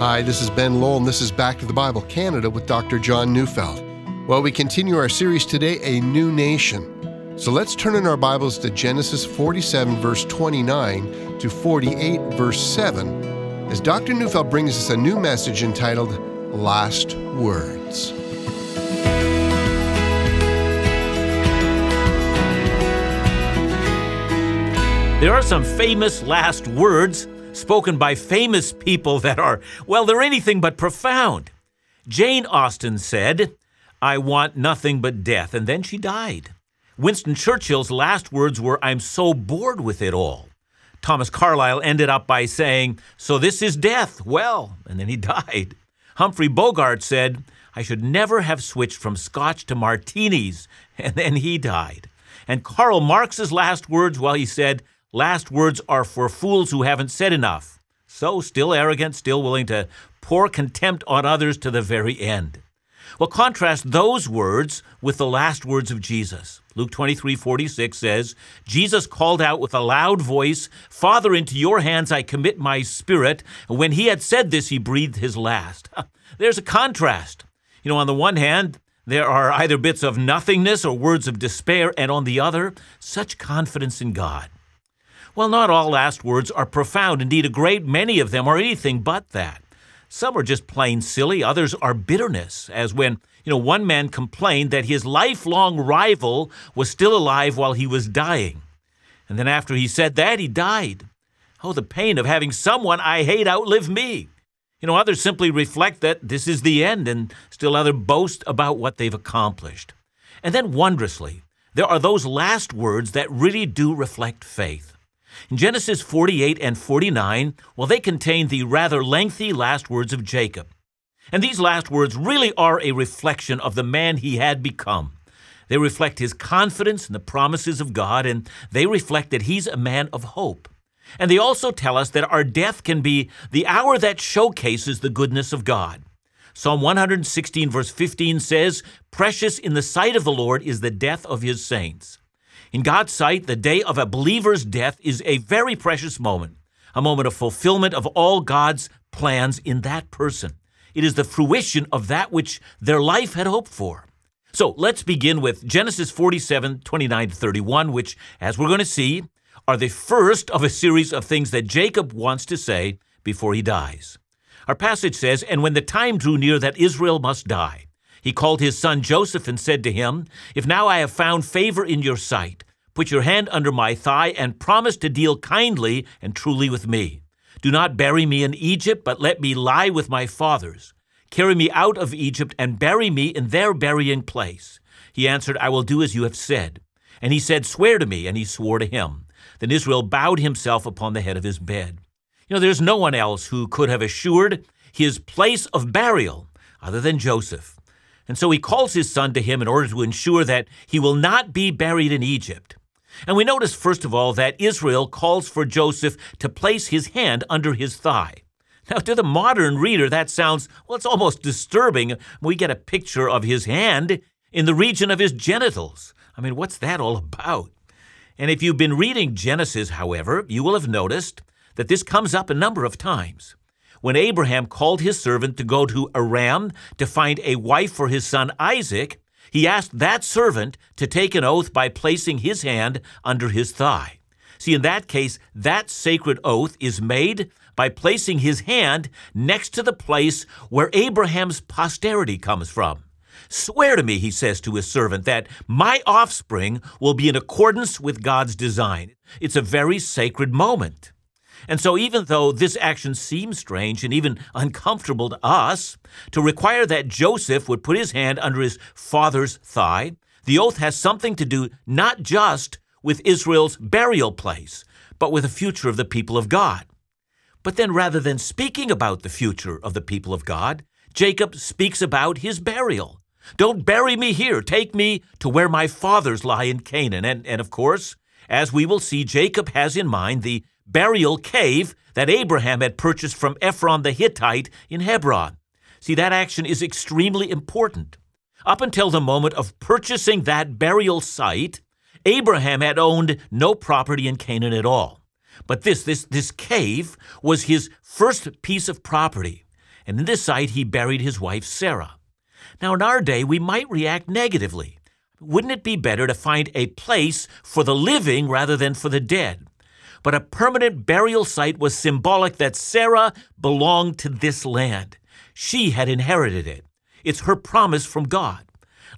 Hi, this is Ben Lowell, and this is Back to the Bible Canada with Dr. John Neufeld. Well, we continue our series today, A New Nation. So let's turn in our Bibles to Genesis 47, verse 29 to 48, verse 7, as Dr. Neufeld brings us a new message entitled Last Words. There are some famous last words spoken by famous people that are, well, they're anything but profound. Jane Austen said, I want nothing but death, and then she died. Winston Churchill's last words were, I'm so bored with it all. Thomas Carlyle ended up by saying, So this is death. Well, and then he died. Humphrey Bogart said, I should never have switched from scotch to martinis, and then he died. And Karl Marx's last words, well, he said, Last words are for fools who haven't said enough. So, still arrogant, still willing to pour contempt on others to the very end. Well, contrast those words with the last words of Jesus. Luke 23 46 says, Jesus called out with a loud voice, Father, into your hands I commit my spirit. And when he had said this, he breathed his last. There's a contrast. You know, on the one hand, there are either bits of nothingness or words of despair, and on the other, such confidence in God. Well, not all last words are profound. Indeed, a great many of them are anything but that. Some are just plain silly, others are bitterness, as when, you know, one man complained that his lifelong rival was still alive while he was dying. And then after he said that, he died. Oh, the pain of having someone I hate outlive me. You know, others simply reflect that this is the end, and still others boast about what they've accomplished. And then, wondrously, there are those last words that really do reflect faith. In Genesis 48 and 49, well, they contain the rather lengthy last words of Jacob. And these last words really are a reflection of the man he had become. They reflect his confidence in the promises of God, and they reflect that he's a man of hope. And they also tell us that our death can be the hour that showcases the goodness of God. Psalm 116, verse 15 says, Precious in the sight of the Lord is the death of his saints. In God's sight, the day of a believer's death is a very precious moment, a moment of fulfillment of all God's plans in that person. It is the fruition of that which their life had hoped for. So let's begin with Genesis 47, 29 to 31, which, as we're going to see, are the first of a series of things that Jacob wants to say before he dies. Our passage says, And when the time drew near that Israel must die, he called his son Joseph and said to him, If now I have found favor in your sight, put your hand under my thigh and promise to deal kindly and truly with me. Do not bury me in Egypt, but let me lie with my fathers. Carry me out of Egypt and bury me in their burying place. He answered, I will do as you have said. And he said, Swear to me. And he swore to him. Then Israel bowed himself upon the head of his bed. You know, there's no one else who could have assured his place of burial other than Joseph. And so he calls his son to him in order to ensure that he will not be buried in Egypt. And we notice, first of all, that Israel calls for Joseph to place his hand under his thigh. Now, to the modern reader, that sounds, well, it's almost disturbing. We get a picture of his hand in the region of his genitals. I mean, what's that all about? And if you've been reading Genesis, however, you will have noticed that this comes up a number of times when Abraham called his servant to go to Aram to find a wife for his son Isaac, he asked that servant to take an oath by placing his hand under his thigh. See, in that case, that sacred oath is made by placing his hand next to the place where Abraham's posterity comes from. Swear to me, he says to his servant, that my offspring will be in accordance with God's design. It's a very sacred moment. And so, even though this action seems strange and even uncomfortable to us, to require that Joseph would put his hand under his father's thigh, the oath has something to do not just with Israel's burial place, but with the future of the people of God. But then, rather than speaking about the future of the people of God, Jacob speaks about his burial. Don't bury me here. Take me to where my fathers lie in Canaan. And, and of course, as we will see, Jacob has in mind the burial cave that Abraham had purchased from Ephron the Hittite in Hebron. See, that action is extremely important. Up until the moment of purchasing that burial site, Abraham had owned no property in Canaan at all. But this, this, this cave was his first piece of property. and in this site he buried his wife Sarah. Now, in our day, we might react negatively. Wouldn't it be better to find a place for the living rather than for the dead? But a permanent burial site was symbolic that Sarah belonged to this land. She had inherited it. It's her promise from God.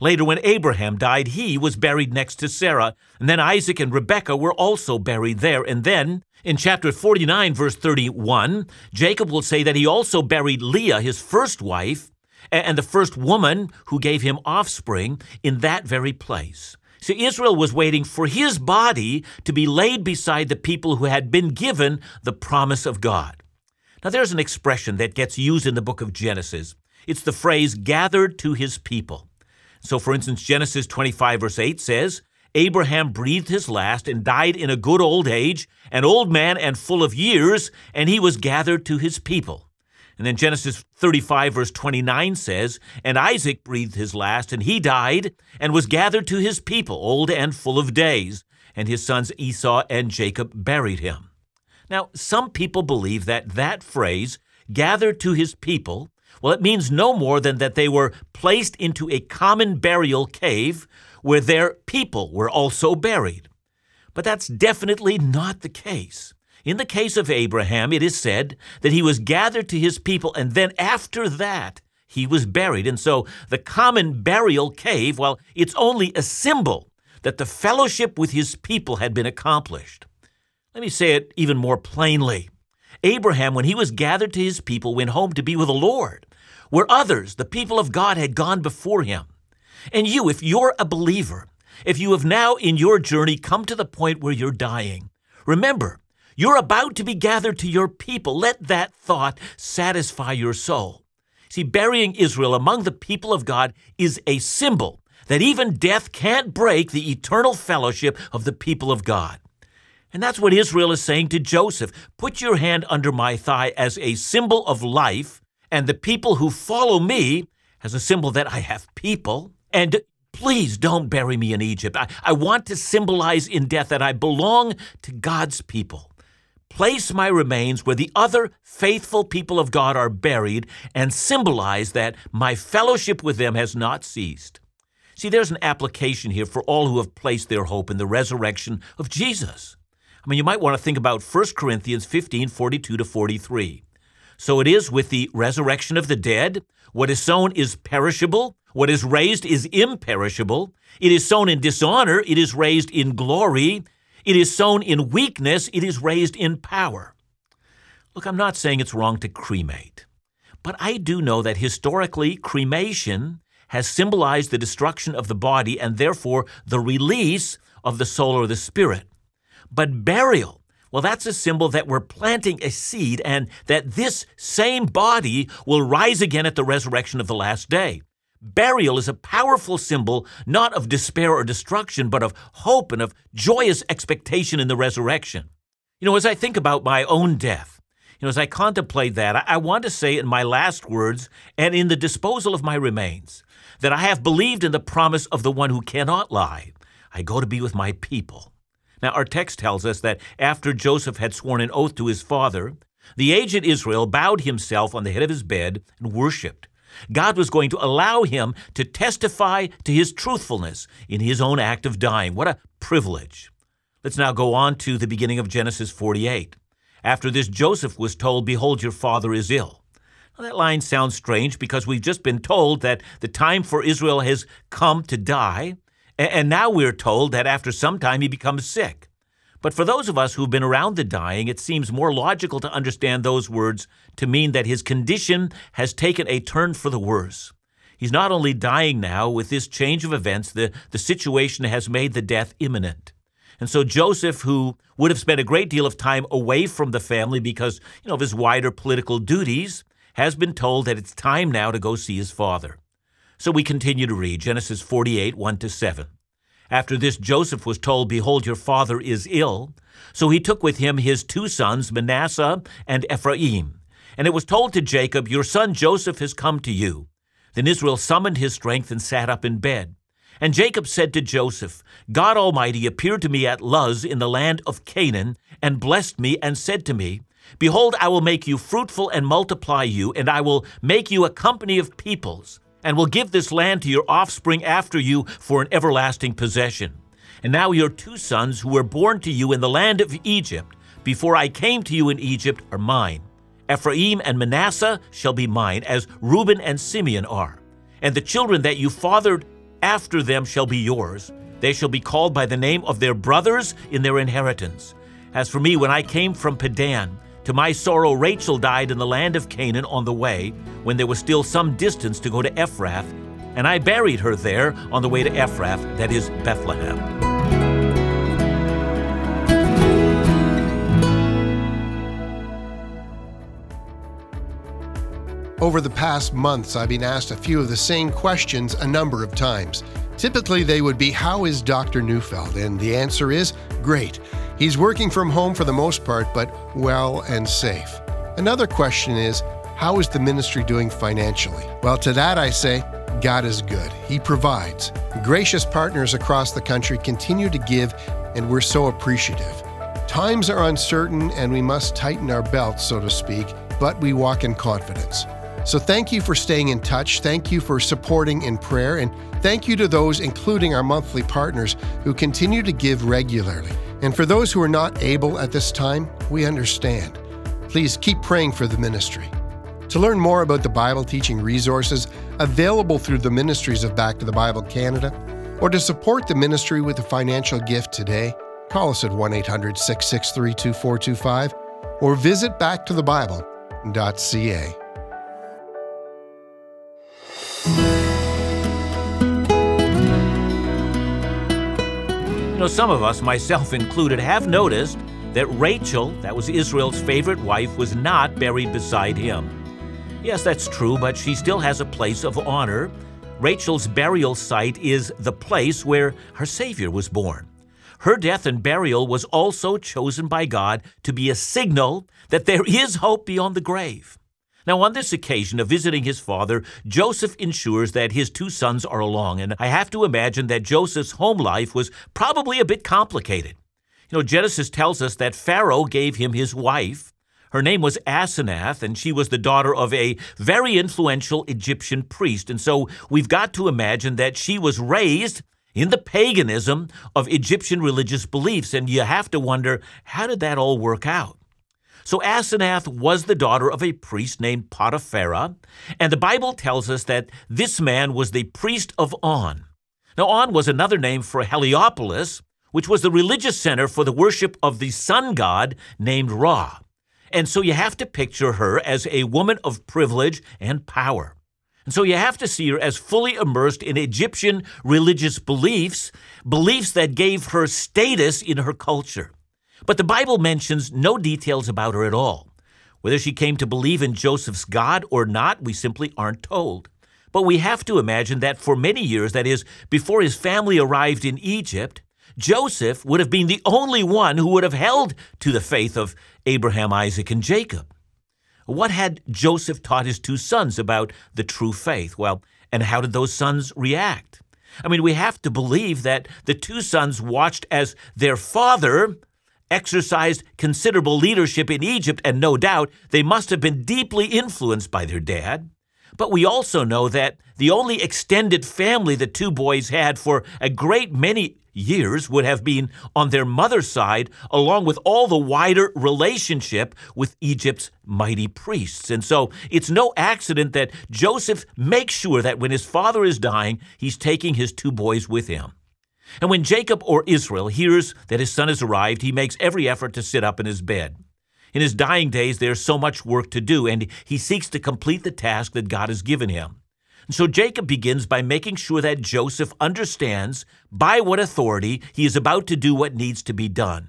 Later, when Abraham died, he was buried next to Sarah, and then Isaac and Rebekah were also buried there. And then, in chapter 49, verse 31, Jacob will say that he also buried Leah, his first wife, and the first woman who gave him offspring in that very place. So Israel was waiting for his body to be laid beside the people who had been given the promise of God. Now, there's an expression that gets used in the book of Genesis. It's the phrase gathered to his people. So, for instance, Genesis 25, verse 8 says, Abraham breathed his last and died in a good old age, an old man and full of years, and he was gathered to his people. And then Genesis 35, verse 29 says, And Isaac breathed his last, and he died, and was gathered to his people, old and full of days. And his sons Esau and Jacob buried him. Now, some people believe that that phrase, gathered to his people, well, it means no more than that they were placed into a common burial cave where their people were also buried. But that's definitely not the case. In the case of Abraham, it is said that he was gathered to his people, and then after that, he was buried. And so the common burial cave, well, it's only a symbol that the fellowship with his people had been accomplished. Let me say it even more plainly. Abraham, when he was gathered to his people, went home to be with the Lord, where others, the people of God, had gone before him. And you, if you're a believer, if you have now in your journey come to the point where you're dying, remember, you're about to be gathered to your people. Let that thought satisfy your soul. See, burying Israel among the people of God is a symbol that even death can't break the eternal fellowship of the people of God. And that's what Israel is saying to Joseph Put your hand under my thigh as a symbol of life, and the people who follow me as a symbol that I have people. And please don't bury me in Egypt. I, I want to symbolize in death that I belong to God's people. Place my remains where the other faithful people of God are buried and symbolize that my fellowship with them has not ceased. See, there's an application here for all who have placed their hope in the resurrection of Jesus. I mean, you might want to think about 1 Corinthians 15 42 to 43. So it is with the resurrection of the dead. What is sown is perishable, what is raised is imperishable. It is sown in dishonor, it is raised in glory. It is sown in weakness, it is raised in power. Look, I'm not saying it's wrong to cremate, but I do know that historically, cremation has symbolized the destruction of the body and therefore the release of the soul or the spirit. But burial, well, that's a symbol that we're planting a seed and that this same body will rise again at the resurrection of the last day. Burial is a powerful symbol not of despair or destruction, but of hope and of joyous expectation in the resurrection. You know, as I think about my own death, you know, as I contemplate that, I want to say in my last words and in the disposal of my remains that I have believed in the promise of the one who cannot lie. I go to be with my people. Now, our text tells us that after Joseph had sworn an oath to his father, the aged Israel bowed himself on the head of his bed and worshiped. God was going to allow him to testify to his truthfulness in his own act of dying. What a privilege. Let's now go on to the beginning of Genesis 48. After this, Joseph was told, Behold, your father is ill. Now, that line sounds strange because we've just been told that the time for Israel has come to die, and now we're told that after some time he becomes sick. But for those of us who've been around the dying, it seems more logical to understand those words to mean that his condition has taken a turn for the worse. He's not only dying now, with this change of events, the, the situation has made the death imminent. And so Joseph, who would have spent a great deal of time away from the family because you know, of his wider political duties, has been told that it's time now to go see his father. So we continue to read Genesis 48, 1 to 7. After this, Joseph was told, Behold, your father is ill. So he took with him his two sons, Manasseh and Ephraim. And it was told to Jacob, Your son Joseph has come to you. Then Israel summoned his strength and sat up in bed. And Jacob said to Joseph, God Almighty appeared to me at Luz in the land of Canaan, and blessed me, and said to me, Behold, I will make you fruitful and multiply you, and I will make you a company of peoples, and will give this land to your offspring after you for an everlasting possession. And now your two sons, who were born to you in the land of Egypt, before I came to you in Egypt, are mine. Ephraim and Manasseh shall be mine, as Reuben and Simeon are. And the children that you fathered after them shall be yours. They shall be called by the name of their brothers in their inheritance. As for me, when I came from Padan, to my sorrow, Rachel died in the land of Canaan on the way, when there was still some distance to go to Ephrath, and I buried her there on the way to Ephrath, that is Bethlehem. Over the past months, I've been asked a few of the same questions a number of times. Typically, they would be How is Dr. Neufeld? And the answer is Great. He's working from home for the most part, but well and safe. Another question is How is the ministry doing financially? Well, to that I say, God is good. He provides. Gracious partners across the country continue to give, and we're so appreciative. Times are uncertain, and we must tighten our belts, so to speak, but we walk in confidence. So thank you for staying in touch. Thank you for supporting in prayer. And thank you to those, including our monthly partners, who continue to give regularly. And for those who are not able at this time, we understand. Please keep praying for the ministry. To learn more about the Bible teaching resources available through the ministries of Back to the Bible Canada, or to support the ministry with a financial gift today, call us at 1 800 663 2425 or visit backtothebible.ca. You know, some of us, myself included, have noticed that Rachel, that was Israel's favorite wife, was not buried beside him. Yes, that's true, but she still has a place of honor. Rachel's burial site is the place where her Savior was born. Her death and burial was also chosen by God to be a signal that there is hope beyond the grave. Now, on this occasion of visiting his father, Joseph ensures that his two sons are along, and I have to imagine that Joseph's home life was probably a bit complicated. You know, Genesis tells us that Pharaoh gave him his wife. Her name was Asenath, and she was the daughter of a very influential Egyptian priest. And so we've got to imagine that she was raised in the paganism of Egyptian religious beliefs. And you have to wonder, how did that all work out? So Asenath was the daughter of a priest named Potiphera, and the Bible tells us that this man was the priest of On. Now, On was another name for Heliopolis, which was the religious center for the worship of the sun god named Ra. And so you have to picture her as a woman of privilege and power. And so you have to see her as fully immersed in Egyptian religious beliefs, beliefs that gave her status in her culture. But the Bible mentions no details about her at all. Whether she came to believe in Joseph's God or not, we simply aren't told. But we have to imagine that for many years, that is, before his family arrived in Egypt, Joseph would have been the only one who would have held to the faith of Abraham, Isaac, and Jacob. What had Joseph taught his two sons about the true faith? Well, and how did those sons react? I mean, we have to believe that the two sons watched as their father exercised considerable leadership in Egypt, and no doubt they must have been deeply influenced by their dad. But we also know that the only extended family the two boys had for a great many years would have been on their mother's side, along with all the wider relationship with Egypt's mighty priests. And so it's no accident that Joseph makes sure that when his father is dying, he's taking his two boys with him. And when Jacob or Israel hears that his son has arrived, he makes every effort to sit up in his bed. In his dying days, there's so much work to do, and he seeks to complete the task that God has given him. And so Jacob begins by making sure that Joseph understands by what authority he is about to do what needs to be done.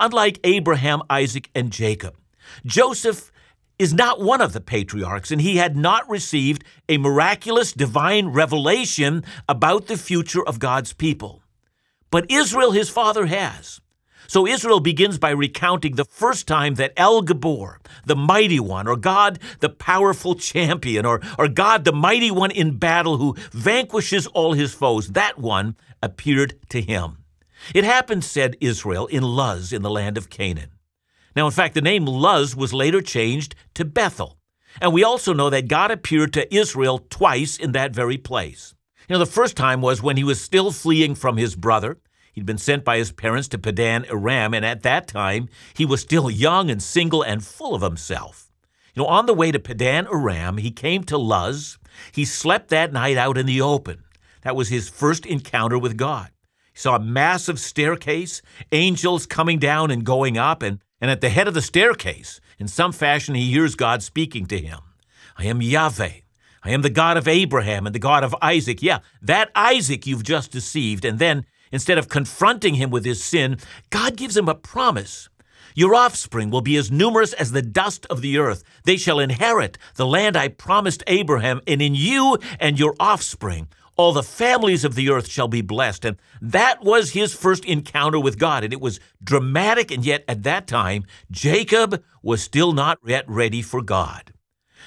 Unlike Abraham, Isaac, and Jacob, Joseph is not one of the patriarchs, and he had not received a miraculous divine revelation about the future of God's people. But Israel, his father, has. So Israel begins by recounting the first time that El Gibbor, the mighty one, or God, the powerful champion, or, or God, the mighty one in battle who vanquishes all his foes, that one appeared to him. It happened, said Israel, in Luz in the land of Canaan. Now, in fact, the name Luz was later changed to Bethel. And we also know that God appeared to Israel twice in that very place. You know, the first time was when he was still fleeing from his brother. He'd been sent by his parents to Padan Aram, and at that time, he was still young and single and full of himself. You know, on the way to Padan Aram, he came to Luz. He slept that night out in the open. That was his first encounter with God. He saw a massive staircase, angels coming down and going up, and, and at the head of the staircase, in some fashion, he hears God speaking to him. I am Yahweh. I am the God of Abraham and the God of Isaac. Yeah, that Isaac you've just deceived. And then, instead of confronting him with his sin, God gives him a promise. Your offspring will be as numerous as the dust of the earth. They shall inherit the land I promised Abraham, and in you and your offspring all the families of the earth shall be blessed. And that was his first encounter with God. And it was dramatic, and yet at that time, Jacob was still not yet ready for God.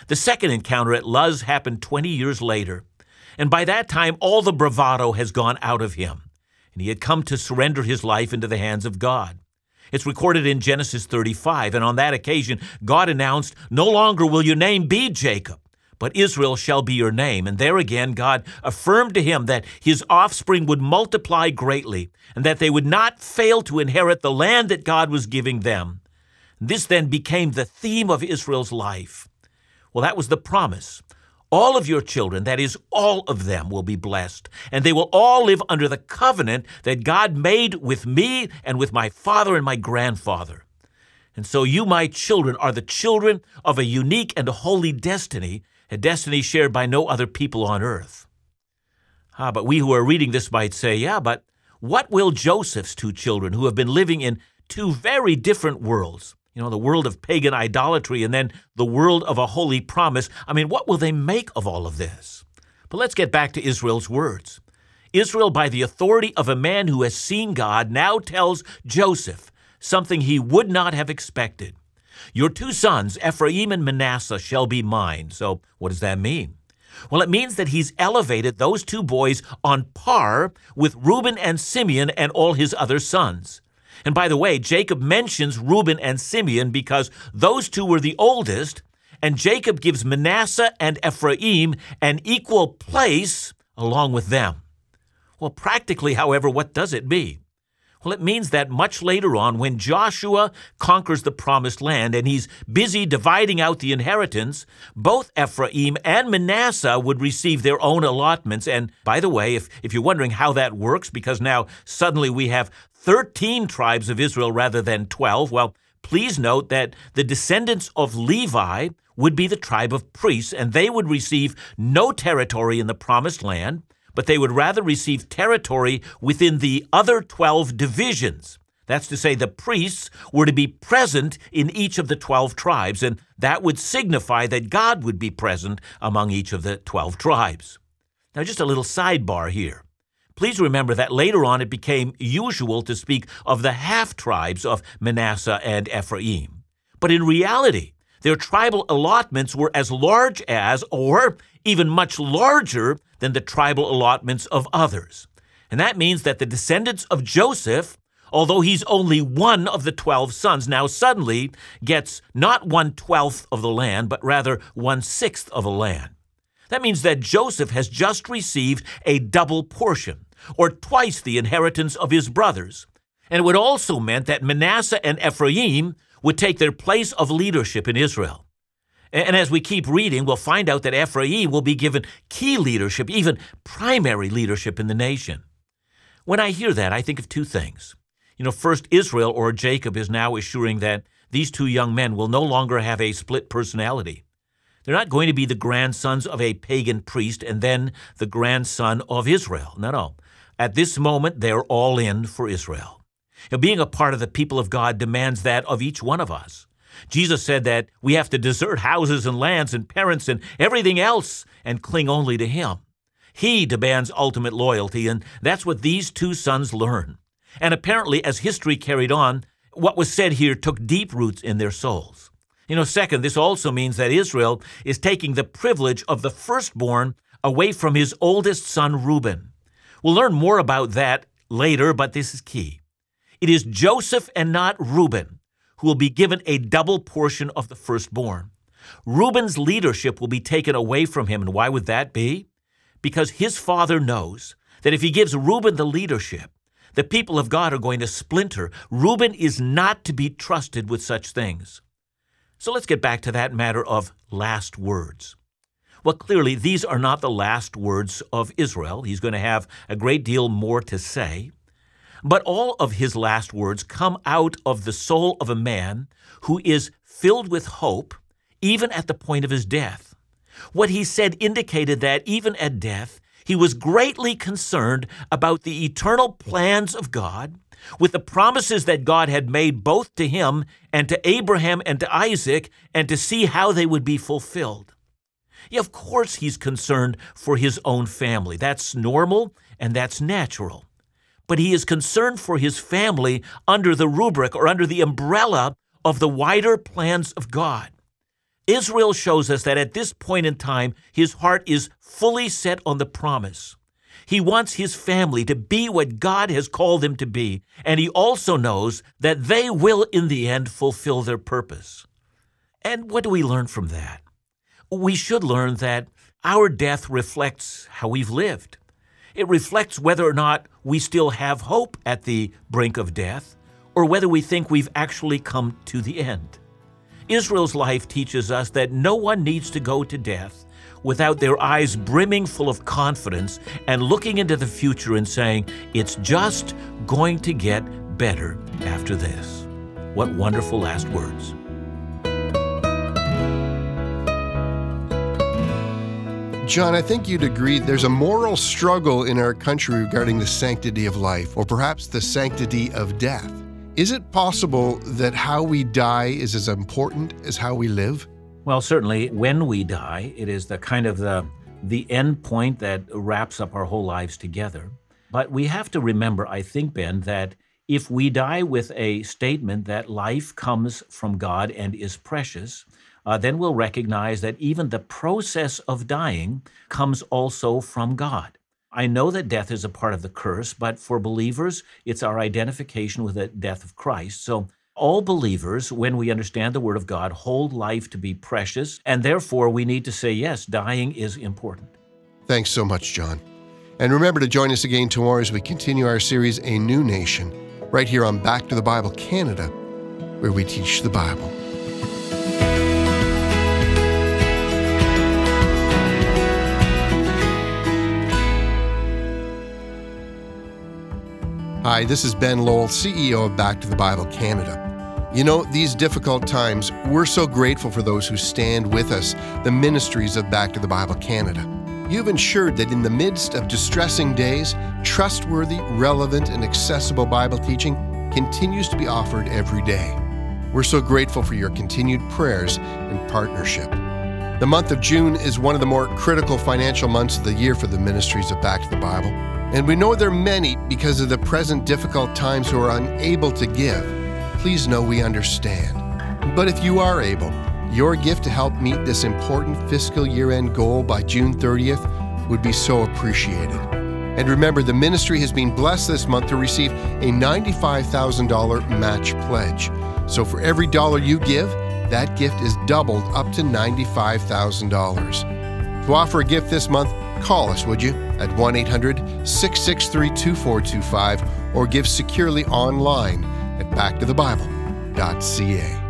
The second encounter at Luz happened 20 years later. And by that time, all the bravado has gone out of him. And he had come to surrender his life into the hands of God. It's recorded in Genesis 35. And on that occasion, God announced, No longer will your name be Jacob but Israel shall be your name. And there again, God affirmed to him that his offspring would multiply greatly, and that they would not fail to inherit the land that God was giving them. This then became the theme of Israel's life. Well, that was the promise. All of your children, that is, all of them, will be blessed, and they will all live under the covenant that God made with me and with my father and my grandfather. And so you, my children, are the children of a unique and a holy destiny a destiny shared by no other people on earth. Ah, but we who are reading this might say, yeah, but what will Joseph's two children, who have been living in two very different worlds, you know, the world of pagan idolatry and then the world of a holy promise, I mean, what will they make of all of this? But let's get back to Israel's words. Israel, by the authority of a man who has seen God, now tells Joseph something he would not have expected. Your two sons, Ephraim and Manasseh, shall be mine. So, what does that mean? Well, it means that he's elevated those two boys on par with Reuben and Simeon and all his other sons. And by the way, Jacob mentions Reuben and Simeon because those two were the oldest, and Jacob gives Manasseh and Ephraim an equal place along with them. Well, practically, however, what does it mean? Well, it means that much later on, when Joshua conquers the promised land and he's busy dividing out the inheritance, both Ephraim and Manasseh would receive their own allotments. And by the way, if, if you're wondering how that works, because now suddenly we have 13 tribes of Israel rather than 12, well, please note that the descendants of Levi would be the tribe of priests, and they would receive no territory in the promised land but they would rather receive territory within the other 12 divisions. That's to say, the priests were to be present in each of the 12 tribes, and that would signify that God would be present among each of the 12 tribes. Now, just a little sidebar here. Please remember that later on it became usual to speak of the half tribes of Manasseh and Ephraim. But in reality, their tribal allotments were as large as, or even much larger than the tribal allotments of others. And that means that the descendants of Joseph, although he's only one of the 12 sons, now suddenly gets not one twelfth of the land, but rather one sixth of the land. That means that Joseph has just received a double portion, or twice the inheritance of his brothers. And it would also meant that Manasseh and Ephraim would take their place of leadership in Israel. And as we keep reading, we'll find out that Ephraim will be given key leadership, even primary leadership in the nation. When I hear that, I think of two things. You know, first, Israel or Jacob is now assuring that these two young men will no longer have a split personality. They're not going to be the grandsons of a pagan priest and then the grandson of Israel. No, no. At this moment, they're all in for Israel. Now, being a part of the people of God demands that of each one of us. Jesus said that we have to desert houses and lands and parents and everything else and cling only to Him. He demands ultimate loyalty, and that's what these two sons learn. And apparently, as history carried on, what was said here took deep roots in their souls. You know, second, this also means that Israel is taking the privilege of the firstborn away from his oldest son, Reuben. We'll learn more about that later, but this is key. It is Joseph and not Reuben who will be given a double portion of the firstborn. Reuben's leadership will be taken away from him. And why would that be? Because his father knows that if he gives Reuben the leadership, the people of God are going to splinter. Reuben is not to be trusted with such things. So let's get back to that matter of last words. Well, clearly, these are not the last words of Israel. He's going to have a great deal more to say. But all of his last words come out of the soul of a man who is filled with hope, even at the point of his death. What he said indicated that even at death, he was greatly concerned about the eternal plans of God, with the promises that God had made both to him and to Abraham and to Isaac, and to see how they would be fulfilled. Yeah, of course, he's concerned for his own family. That's normal and that's natural. But he is concerned for his family under the rubric or under the umbrella of the wider plans of God. Israel shows us that at this point in time, his heart is fully set on the promise. He wants his family to be what God has called them to be, and he also knows that they will, in the end, fulfill their purpose. And what do we learn from that? We should learn that our death reflects how we've lived. It reflects whether or not we still have hope at the brink of death, or whether we think we've actually come to the end. Israel's life teaches us that no one needs to go to death without their eyes brimming full of confidence and looking into the future and saying, It's just going to get better after this. What wonderful last words. John, I think you'd agree there's a moral struggle in our country regarding the sanctity of life, or perhaps the sanctity of death. Is it possible that how we die is as important as how we live? Well, certainly when we die, it is the kind of the the end point that wraps up our whole lives together. But we have to remember, I think, Ben, that if we die with a statement that life comes from God and is precious, uh, then we'll recognize that even the process of dying comes also from God. I know that death is a part of the curse, but for believers, it's our identification with the death of Christ. So all believers, when we understand the Word of God, hold life to be precious, and therefore we need to say, yes, dying is important. Thanks so much, John. And remember to join us again tomorrow as we continue our series, A New Nation, right here on Back to the Bible Canada, where we teach the Bible. Hi, this is Ben Lowell, CEO of Back to the Bible Canada. You know, these difficult times, we're so grateful for those who stand with us, the ministries of Back to the Bible Canada. You've ensured that in the midst of distressing days, trustworthy, relevant, and accessible Bible teaching continues to be offered every day. We're so grateful for your continued prayers and partnership. The month of June is one of the more critical financial months of the year for the ministries of Back to the Bible. And we know there are many because of the present difficult times who are unable to give. Please know we understand. But if you are able, your gift to help meet this important fiscal year end goal by June 30th would be so appreciated. And remember, the ministry has been blessed this month to receive a $95,000 match pledge. So for every dollar you give, that gift is doubled up to $95,000. To offer a gift this month, Call us, would you, at 1 800 663 2425 or give securely online at backtothebible.ca.